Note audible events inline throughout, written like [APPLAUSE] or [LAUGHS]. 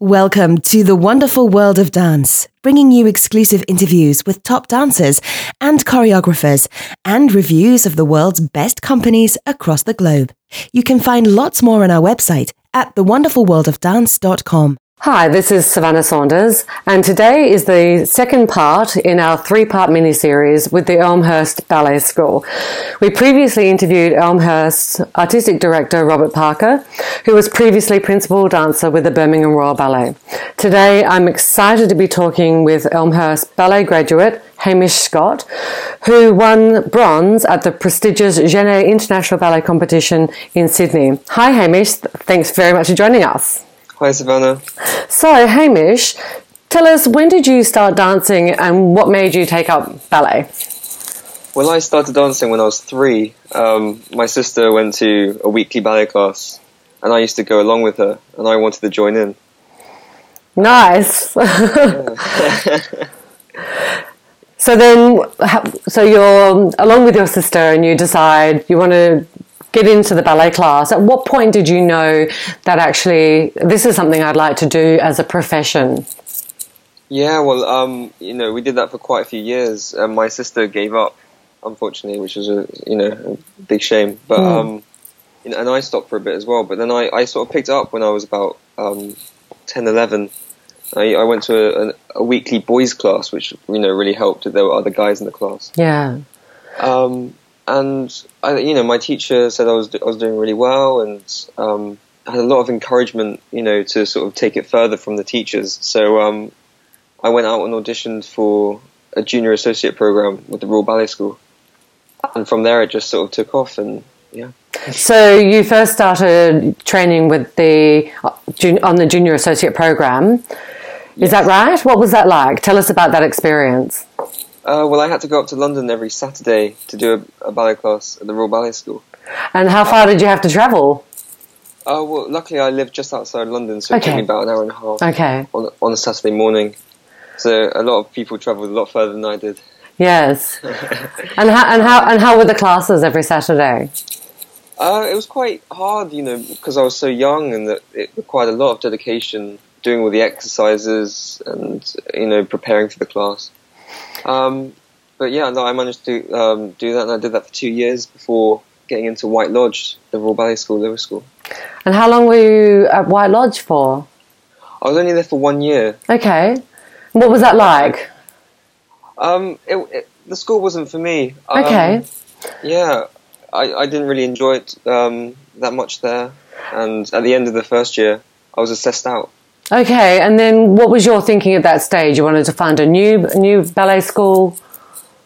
Welcome to the wonderful world of dance, bringing you exclusive interviews with top dancers and choreographers and reviews of the world's best companies across the globe. You can find lots more on our website at thewonderfulworldofdance.com. Hi, this is Savannah Saunders, and today is the second part in our three part mini series with the Elmhurst Ballet School. We previously interviewed Elmhurst's artistic director, Robert Parker, who was previously principal dancer with the Birmingham Royal Ballet. Today, I'm excited to be talking with Elmhurst ballet graduate, Hamish Scott, who won bronze at the prestigious Genée International Ballet Competition in Sydney. Hi, Hamish. Thanks very much for joining us. Hi, Savannah. So, Hamish, tell us when did you start dancing and what made you take up ballet? Well, I started dancing when I was three. Um, my sister went to a weekly ballet class, and I used to go along with her, and I wanted to join in. Nice. [LAUGHS] [LAUGHS] so then, so you're along with your sister, and you decide you want to get into the ballet class. At what point did you know that actually this is something I'd like to do as a profession? Yeah, well, um, you know, we did that for quite a few years. Um, my sister gave up, unfortunately, which was a you know a big shame. But mm. um, you know, and I stopped for a bit as well. But then I, I sort of picked up when I was about um, 10, 11. I, I went to a, a, a, weekly boys class, which you know really helped. There were other guys in the class. Yeah. Um, and I, you know, my teacher said I was I was doing really well, and um, had a lot of encouragement, you know, to sort of take it further from the teachers. So um, I went out and auditioned for a junior associate program with the Royal Ballet School, and from there it just sort of took off, and yeah. So you first started training with the on the junior associate program. Is yes. that right? What was that like? Tell us about that experience. Uh, well, I had to go up to London every Saturday to do a, a, ballet class at the Royal Ballet School. And how far did you have to travel? Uh, well, luckily I live just outside London, so it took me about an hour and a half. Okay. On, on a Saturday morning. So a lot of people travelled a lot further than I did. Yes. [LAUGHS] and how and how and how were the classes every Saturday? Uh, it was quite hard, you know, because I was so young and that it required a lot of dedication, doing all the exercises and you know preparing for the class. Um, but yeah, no, I managed to um, do that, and I did that for two years before getting into White Lodge, the Royal Ballet School, Lower School. And how long were you at White Lodge for? I was only there for one year. Okay. What was that like? Um, it, it, the school wasn't for me. Um, okay. Yeah, I, I didn't really enjoy it um, that much there. And at the end of the first year, I was assessed out. Okay, and then what was your thinking at that stage? You wanted to find a new new ballet school?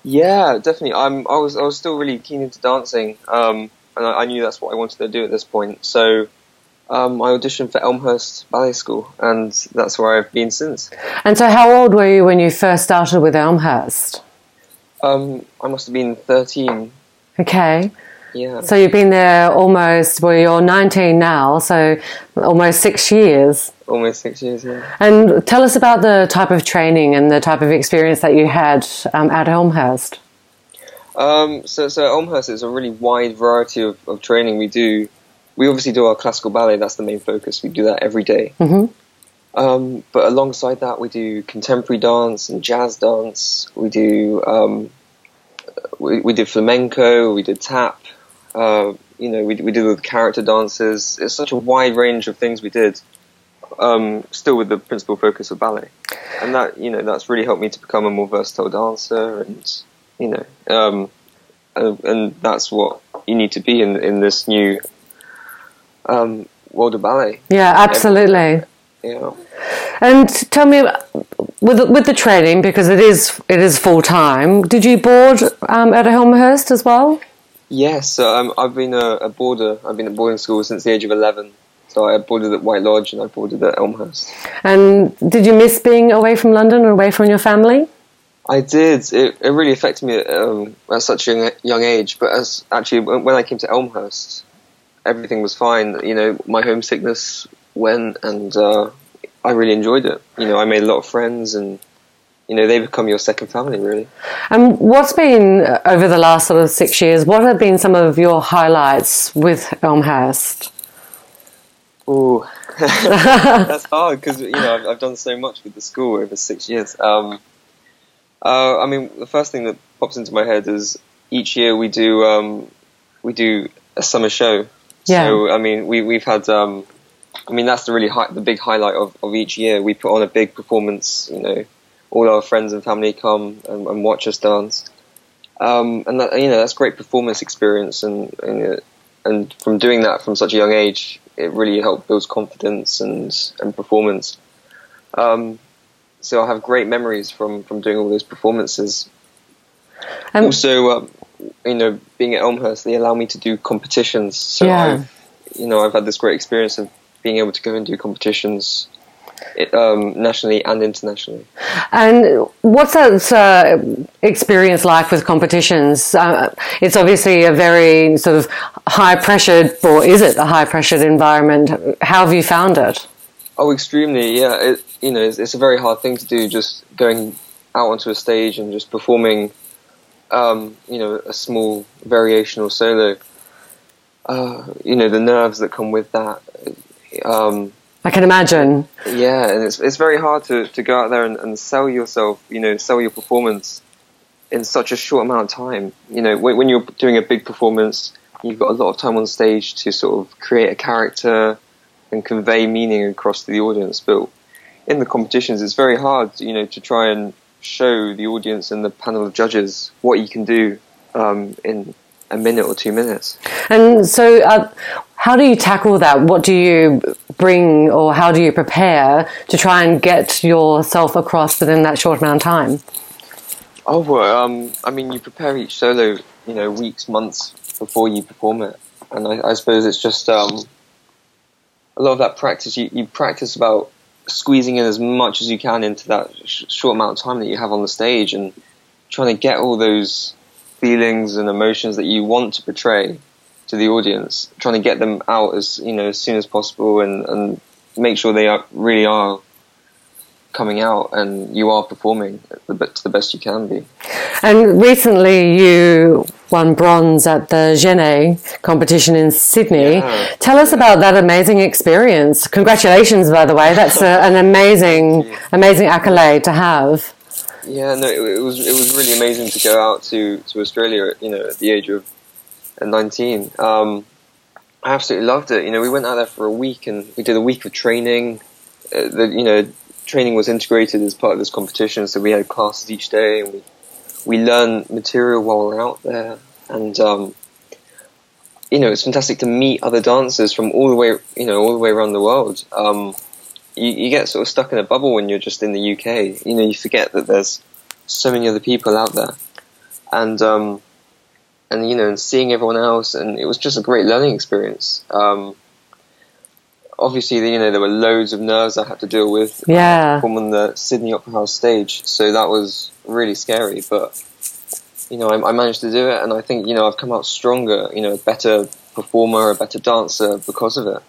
Yeah, definitely. I'm. I was. I was still really keen into dancing, um, and I, I, knew that's what I wanted to do at this point. So um, I auditioned for Elmhurst Ballet School, and that's where I've been since. And so, how old were you when you first started with Elmhurst? Um, I must have been thirteen. Okay. Yeah. So you've been there almost. Well, you're 19 now, so almost six years. Almost six years, yeah. And tell us about the type of training and the type of experience that you had um, at Elmhurst. Um, so, so Elmhurst is a really wide variety of, of, training we do. We obviously do our classical ballet; that's the main focus. We do that every day. Mm-hmm. Um, but alongside that, we do contemporary dance and jazz dance. We do um, we, we did flamenco. We did tap. Uh, you know, we we did the character dances. It's such a wide range of things we did um, still with the principal focus of ballet, and that you know that's really helped me to become a more versatile dancer, and you know, um, and, and, that's what you need to be in in this new um, world of ballet. Yeah, absolutely. Yeah. And tell me, with with the training because it is it is full time. Did you board um, at Elmhurst as well? Yes, um, I've been a, a boarder. I've been at boarding school since the age of eleven. So I boarded at White Lodge and I boarded at Elmhurst. And did you miss being away from London or away from your family? I did. It, it really affected me um, at such a young, young age. But as actually, when I came to Elmhurst, everything was fine. You know, my homesickness went, and uh, I really enjoyed it. You know, I made a lot of friends, and you know, they become your second family, really. And what's been uh, over the last sort of six years? What have been some of your highlights with Elmhurst? Ooh. [LAUGHS] That's [LAUGHS] hard because you know I've, I've, done so much with the school over six years. Um, uh, I mean, the first thing that pops into my head is each year we do um, we do a summer show. Yeah. So I mean, we we've had. Um, I mean, that's the really high, the big highlight of, of each year. We put on a big performance. You know, all our friends and family come and, and watch us dance. Um, and that, you know that's great performance experience, and and, and from doing that from such a young age, it really helped build confidence and and performance. Um, so I have great memories from from doing all those performances. Um, also, um, you know, being at Elmhurst, they allow me to do competitions. So yeah. I've, you know, I've had this great experience of being able to go and do competitions um, nationally and internationally. And what's that uh, experience like with competitions? Uh, it's obviously a very sort of high pressured, or is it a high pressured environment? How have you found it? Oh, extremely. Yeah, it, you know, it's, it's, a very hard thing to do. Just going out onto a stage and just performing, um, you know, a small variation or solo. Uh, you know, the nerves that come with that. Um, I can imagine. Yeah, and it's it's very hard to, to go out there and, and sell yourself, you know, sell your performance in such a short amount of time. You know, when, when, you're doing a big performance, you've got a lot of time on stage to sort of create a character and convey meaning across to the audience. But in the competitions, it's very hard, you know, to try and show the audience and the panel of judges what you can do um, in a minute or two minutes. And so, uh, how do you tackle that? What do you bring, or how do you prepare to try and get yourself across within that short amount of time? Oh, well, um, I mean, you prepare each solo, you know, weeks, months before you perform it, and I, I suppose it's just um, a lot of that practice. You, you, practice about squeezing in as much as you can into that sh- short amount of time that you have on the stage, and trying to get all those feelings and emotions that you want to portray to the audience, trying to get them out as you know as soon as possible, and, and make sure they are, really are coming out and you are performing to the best you can be. And recently you won bronze at the Genée competition in Sydney. Yeah. Tell us about that amazing experience. Congratulations, by the way. That's a, an amazing, [LAUGHS] amazing accolade to have. Yeah, no, it, it, was it was really amazing to go out to, to Australia. You know, at the age of 19, um, I absolutely loved it. You know, we went out there for a week and we did a week of training. Uh, the, you know, training was integrated as part of this competition, so we had classes each day and we we learned material while we we're out there. And um, you know, it's fantastic to meet other dancers from all the way, you know, all the way around the world. Um, you, you, get sort of stuck in a bubble when you're just in the UK. You know, you forget that there's so many other people out there, and um, and you know, and seeing everyone else, and it was just a great learning experience. Um, obviously, you know, there were loads of nerves I had to deal with. Yeah, from on the Sydney Opera House stage, so that was really scary. But you know, I, I managed to do it, and I think you know I've come out stronger. You know, a better performer, a better dancer because of it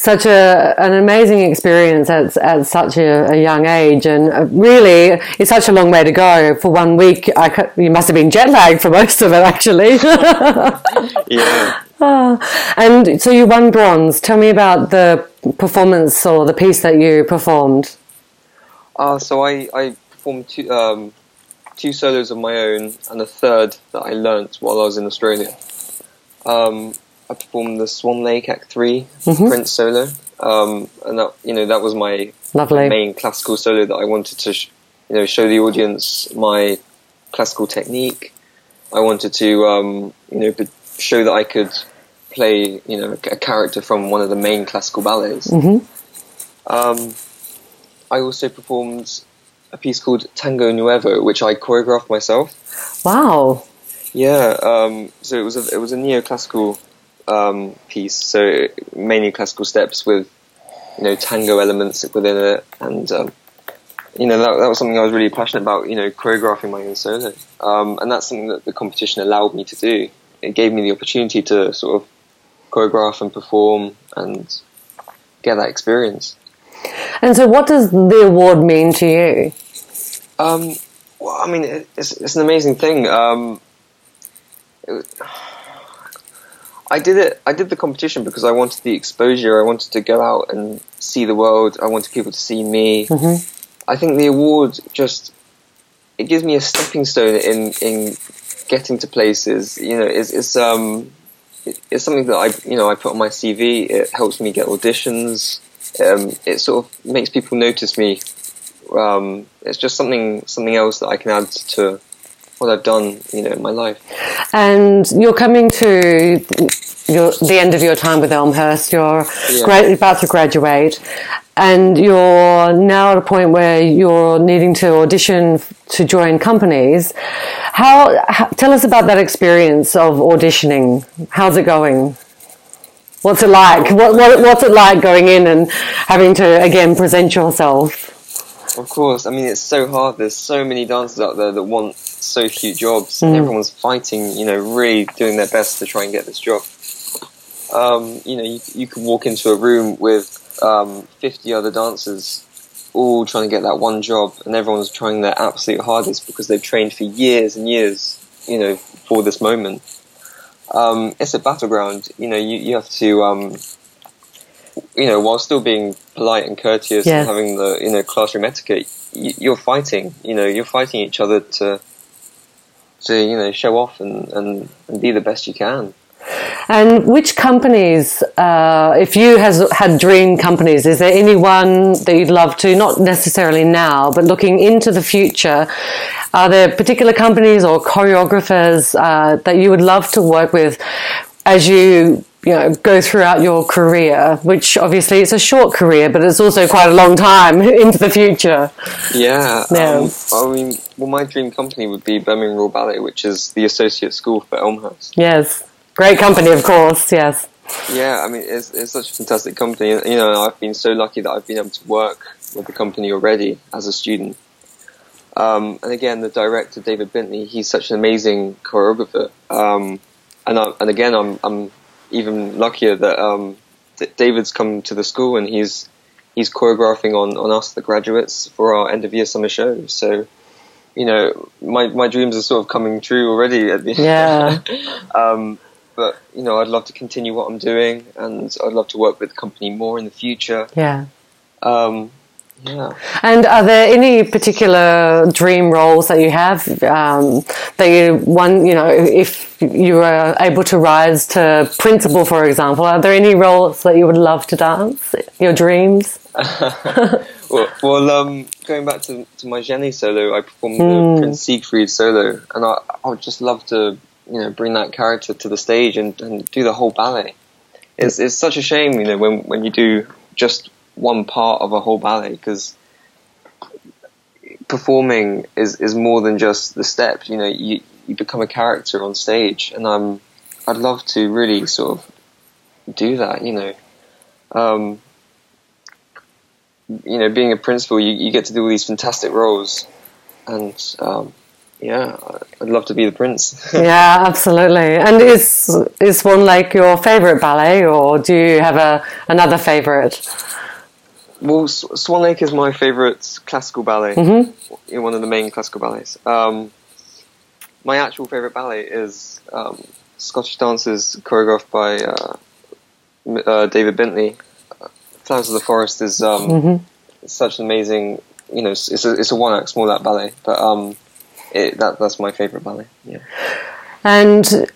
such a an amazing experience at, at such a, a, young age, and uh, really, it's such a long way to go. For one week, I you must have been jet lagged for most of it, actually. [LAUGHS] yeah. Ah, and so you won bronze. Tell me about the performance or the piece that you performed. Uh, so I, I performed two, um, two solos of my own and a third that I learnt while I was in Australia. Um, I performed the Swan Lake Act 3 mm-hmm. Prince solo, um, and that you know that was my Lovely. main classical solo that I wanted to sh- you know show the audience my classical technique. I wanted to um, you know show that I could play you know a character from one of the main classical ballets. Mm-hmm. Um, I also performed a piece called Tango Nuevo, which I choreographed myself. Wow. Yeah, um, so it was a, it was a neoclassical um, piece, so mainly classical steps with you know tango elements within it, and um, you know that, that, was something I was really passionate about. You know, choreographing my own solo, um, and that's something that the competition allowed me to do. It gave me the opportunity to sort of choreograph and perform and get that experience. And so, what does the award mean to you? Um, well, I mean, it's, it's an amazing thing. Um, it, I did it. I did the competition because I wanted the exposure. I wanted to go out and see the world. I wanted people to see me. I think the award just it gives me a stepping stone in in getting to places. You know, it's, it's um it's something that I you know I put on my CV. It helps me get auditions. Um, it sort of makes people notice me. Um, it's just something something else that I can add to what I've done. You know, in my life. And you're coming to your, the end of your time with Elmhurst. You're Yeah. gra- about to graduate, and you're now at a point where you're needing to audition to join companies. How, how? Tell us about that experience of auditioning. How's it going? What's it like? What, what, what's it like going in and having to again present yourself? Of course, I mean it's so hard. There's so many dancers out there that want so few jobs, and everyone's fighting. You know, really doing their best to try and get this job. Um, you know, you, you could walk into a room with um, 50 other dancers, all trying to get that one job, and everyone's trying their absolute hardest because they've trained for years and years. You know, for this moment. Um, it's a battleground. You know, you, you have to. Um, you know, while still being polite and courteous Yes. and having the you know classroom etiquette, y- you're fighting. You know, you're fighting each other to to you know show off and, and, and be the best you can. And which companies, uh, if you has had dream companies, is there anyone that you'd love to, not necessarily now, but looking into the future? Are there particular companies or choreographers uh, that you would love to work with as you, you know, go throughout your career? Which obviously it's a short career, but it's also quite a long time [LAUGHS] into the future. Yeah. Yeah. Um, I mean, well, my dream company would be Birmingham Royal Ballet, which is the associate school for Elmhurst. Yes, great company, of course. Yes. Yeah, I mean, it's, it's such a fantastic company. You know, I've been so lucky that I've been able to work with the company already as a student. Um, and again, the director, David Bintley, he's such an amazing choreographer. Um, and, I, and again, I'm, I'm even luckier that um, that David's come to the school and he's he's choreographing on, on us, the graduates, for our end of year summer show. So, you know, my, my dreams are sort of coming true already. At the Yeah. [LAUGHS] um, but you know, I'd love to continue what I'm doing, and I'd love to work with the company more in the future. Yeah. Um, yeah. And are there any particular dream roles that you have um, that you one you know if you were able to rise to principal, for example, are there any roles that you would love to dance? Your dreams? [LAUGHS] Well, well um, going back to, to my Genée solo, I performed Hmm. the Prince Siegfried solo, and I, I would just love to, you know, bring that character to the stage and, and do the whole ballet. It's, it's such a shame, you know, when, when you do just one part of a whole ballet, because performing is, is more than just the steps, you know, you, you become a character on stage, and I'm, I'd love to really sort of do that, you know. Um, you know, being a principal, you, you get to do all these fantastic roles, and um, yeah, I'd love to be the prince. [LAUGHS] yeah, absolutely. And is is Swan Lake your favorite ballet, or do you have a another favorite? Well, Swan Lake is my favorite classical ballet, mm-hmm. one of the main classical ballets. Um, my actual favorite ballet is um, Scottish Dances, choreographed by uh, uh, David Bintley. Flowers of the Forest is um, such an amazing, you know, it's it's a, it's a one act small act ballet, but um, it, that that's my favorite ballet. Yeah. And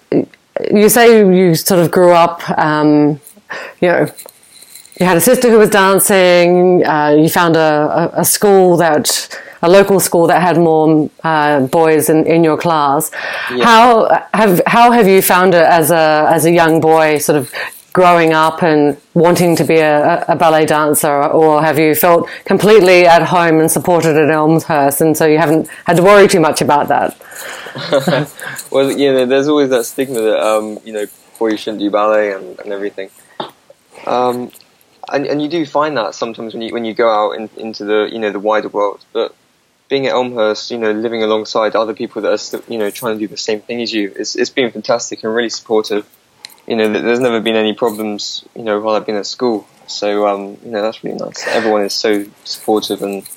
you say you sort of grew up, um, you know, you had a sister who was dancing. Uh, you found a, a, a school that a local school that had more uh, boys in, in your class. Yeah. How have how have you found it as a as a young boy, sort of growing up and wanting to be a, a ballet dancer, or have you felt completely at home and supported at Elmhurst, and so you haven't had to worry too much about that? [LAUGHS] well, you know, there's always that stigma that um, you know, boys shouldn't do ballet and, and everything. Um, and and you do find that sometimes when you when you go out in, into the you know the wider world. But being at Elmhurst, you know, living alongside other people that are still, you know trying to do the same thing as you, it's it's been fantastic and really supportive. You know, there's never been any problems, you know, while I've been at school. So um, you know, that's really nice. Everyone is so supportive and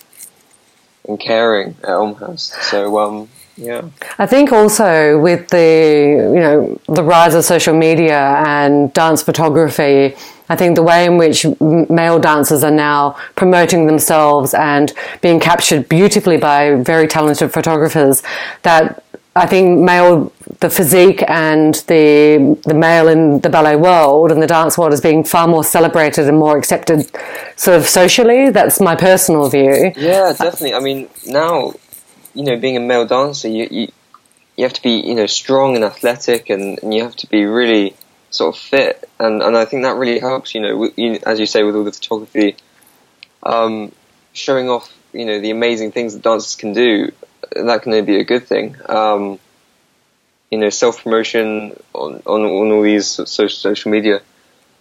and caring at Elmhurst. So um, Yeah. I think also with the you know the rise of social media and dance photography, I think the way in which male dancers are now promoting themselves and being captured beautifully by very talented photographers that I think male the physique and the the male in the ballet world and the dance world is being far more celebrated and more accepted sort of socially. That's my personal view. Yeah, definitely. I mean, now you know, being a male dancer, you, you you have to be you know strong and athletic, and, and you have to be really sort of fit, and and I think that really helps. You know, with, you, as you say, with all the photography, um, showing off you know the amazing things that dancers can do, that can be a good thing. Um, you know, self promotion on, on on all these social social media.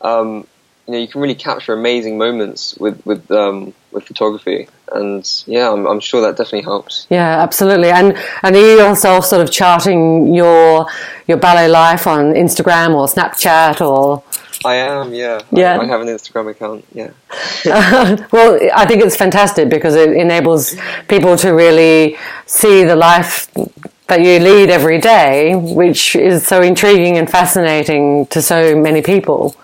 Um, you know, you can really capture amazing moments with with um, with photography, and yeah, I'm, I'm, sure that definitely helps. Yeah, absolutely. And and are you yourself sort of charting your your ballet life on Instagram or Snapchat or? I am, yeah. Yeah. I, I have an Instagram account, yeah. [LAUGHS] [LAUGHS] well, I think it's fantastic because it enables people to really see the life that you lead every day, which is so intriguing and fascinating to so many people.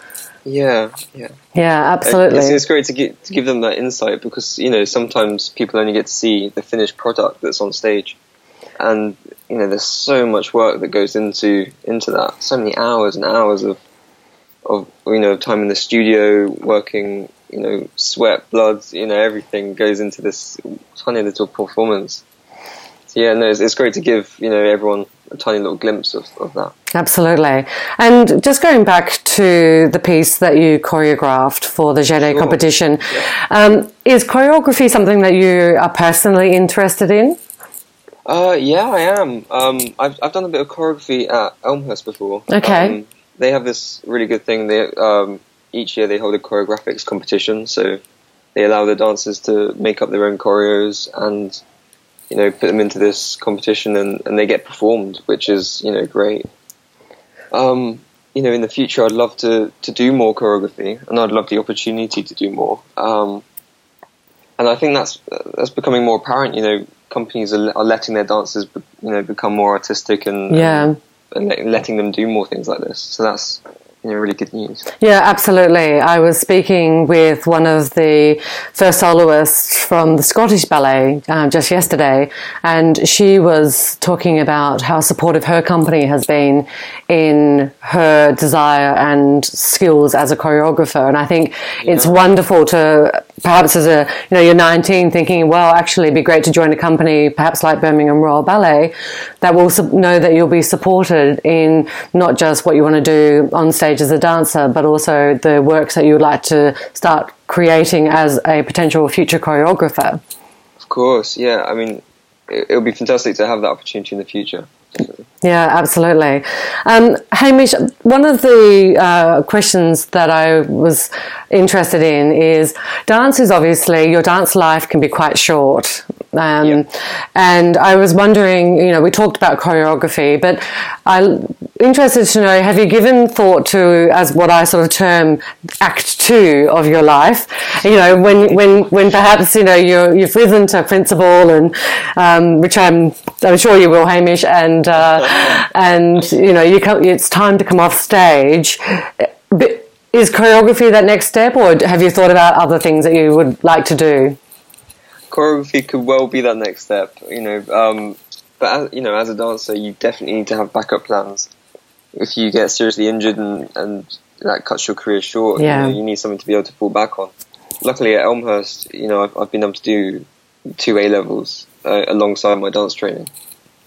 Yeah, yeah, yeah, absolutely. It's, it's, great to get to give them that insight because you know sometimes people only get to see the finished product that's on stage, and you know there's so much work that goes into into that. So many hours and hours of of you know time in the studio working. You know, sweat, blood, you know, everything goes into this tiny little performance. So yeah, no, it's, it's great to give you know everyone a tiny little glimpse of, of that. Absolutely. And just going back to the piece that you choreographed for the Genée sure. competition, yeah. um, is choreography something that you are personally interested in? Uh, yeah, I am. Um, I've, I've done a bit of choreography at Elmhurst before. Okay. Um, they have this really good thing. They um, each year they hold a choreographics competition, so they allow the dancers to make up their own choreos and you know, put them into this competition and, and they get performed, which is, you know, great. Um, you know, in the future, I'd love to, to do more choreography and I'd love the opportunity to do more. Um, and I think that's, that's becoming more apparent, you know, companies are, are letting their dancers, you know, become more artistic and, yeah. and, and letting them do more things like this. So that's, you know, really good news. Yeah, absolutely. I was speaking with one of the first soloists from the Scottish Ballet um, just yesterday, and she was talking about how supportive her company has been in her desire and skills as a choreographer. And I think yeah. it's wonderful to perhaps as a you know you're 19 thinking well actually it'd be great to join a company perhaps like Birmingham Royal Ballet that will know that you'll be supported in not just what you want to do on stage as a dancer but also the works that you would like to start creating as a potential future choreographer. Of course yeah. I mean it would be fantastic to have that opportunity in the future yeah, absolutely. Um, Hamish, one of the uh, questions that I was interested in is dance is obviously, your dance life can be quite short. Um. And I was wondering, you know, we talked about choreography, but I'm interested to know have you given thought to, as what I sort of term act two of your life? You know, when, when, when perhaps, you know, you you've risen to principal, and um, which I'm, I'm sure you will, Hamish, and, uh, [LAUGHS] and you know, you come, it's time to come off stage. But is choreography that next step, or have you thought about other things that you would like to do? Choreography could well be that next step, you know. Um, but as, you know, as a dancer, you definitely need to have backup plans. If you get seriously injured and, and that cuts your career short, yeah. you, know, you need something to be able to fall back on. Luckily, at Elmhurst, you know, I've, I've been able to do two A levels uh, alongside my dance training,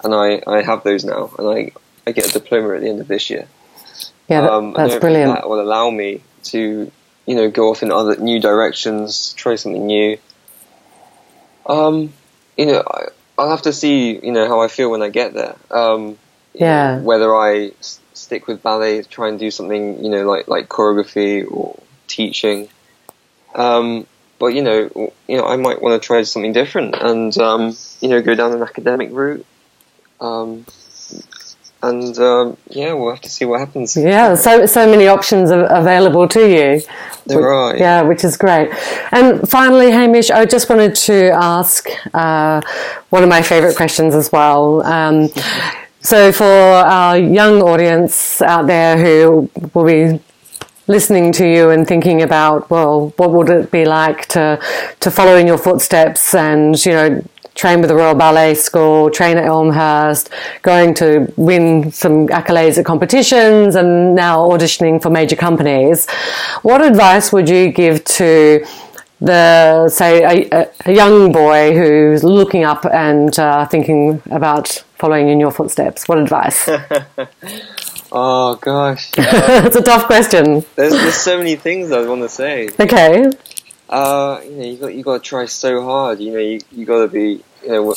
and I, I have those now, and I I get a diploma at the end of this year. Yeah, that, um, that's brilliant. That will allow me to you know go off in other new directions, try something new, um, you know, I, will have to see, you know, how I feel when I get there. Um, yeah. Know, whether I s- stick with ballet, try and do something, you know, like like choreography or teaching. Um, but you know, you know, I might want to try something different and um, you know, go down an academic route. Um, and um, yeah, we'll have to see what happens. Yeah, so so many options available to you. There are. Yeah, which is great. And finally, Hamish, I just wanted to ask uh, one of my favourite questions as well. Um, so, for our young audience out there who will be listening to you and thinking about, well, what would it be like to to follow in your footsteps and you know train with the Royal Ballet School, train at Elmhurst, going to win some accolades at competitions, and now auditioning for major companies. What advice would you give to the say a, a young boy who's looking up and uh, thinking about following in your footsteps? What advice? [LAUGHS] [LAUGHS] oh gosh, [LAUGHS] it's a tough question. There's, there's so many things I want to say. Okay. Uh, you know, you got you got to try so hard. You know, you you got to be you know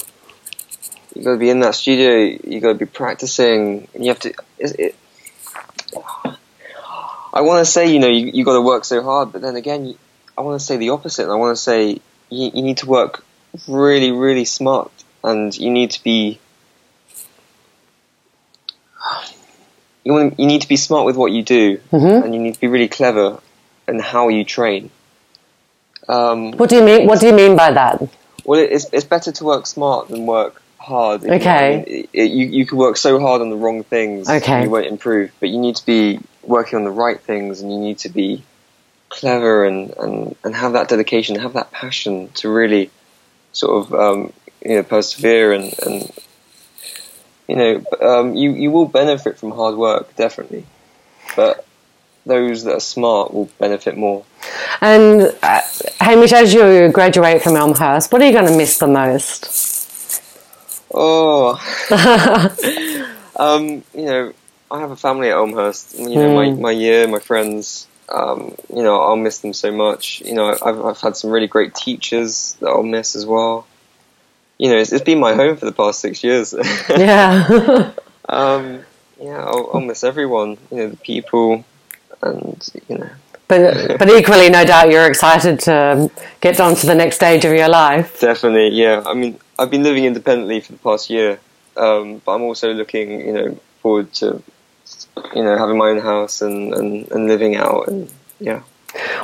you got to be in that studio. You got to be practicing. And You have to. It, [SIGHS] I want to say you know you you got to work so hard, but then again, I want to say the opposite. I want to say you, you need to work really really smart, and you need to be. [SIGHS] You, want, you need to be smart with what you do, mm-hmm. and you need to be really clever in how you train. Um, what do you mean? What do you mean by that? Well, it's it's better to work smart than work hard. Okay. You, it, it, you you can work so hard on the wrong things. Okay. you won't improve. But you need to be working on the right things, and you need to be clever and and and have that dedication, have that passion to really sort of um, you know persevere and and you know um, you you will benefit from hard work definitely, but those that are smart will benefit more. And uh, Hamish, as you graduate from Elmhurst, what are you going to miss the most? Oh, [LAUGHS] um, you know, I have a family at Elmhurst. You know, mm. my, hmm. my year, my friends. Um, you know, I'll miss them so much. You know, I've, I've had some really great teachers that I'll miss as well. You know, it's, it's been my home for the past six years. yeah. [LAUGHS] um, yeah, I'll, I'll miss everyone. You know, the people, and you know. But but equally, no doubt you're excited to get on to the next stage of your life. Definitely, yeah. I mean, I've been living independently for the past year, um, but I'm also looking, you know, forward to, you know, having my own house and, and, and living out and yeah.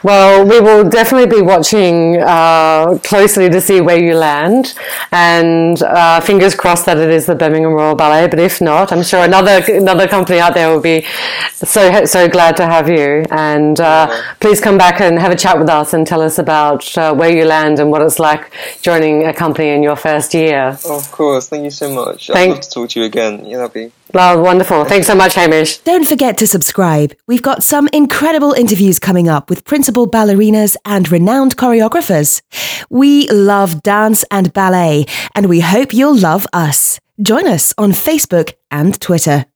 Well, we will definitely be watching uh, closely to see where you land, and uh, fingers crossed that it is the Birmingham Royal Ballet. But if not, I'm sure another another company out there will be so so glad to have you. And uh, please come back and have a chat with us and tell us about uh, where you land and what it's like joining a company in your first year. Of course, thank you so much. I'd love to talk to you again. Yeah, that'd be well, wonderful. Thanks so much, Hamish. Don't forget to subscribe. We've got some incredible interviews coming up with principal ballerinas and renowned choreographers. We love dance and ballet, and we hope you'll love us. Join us on Facebook and Twitter.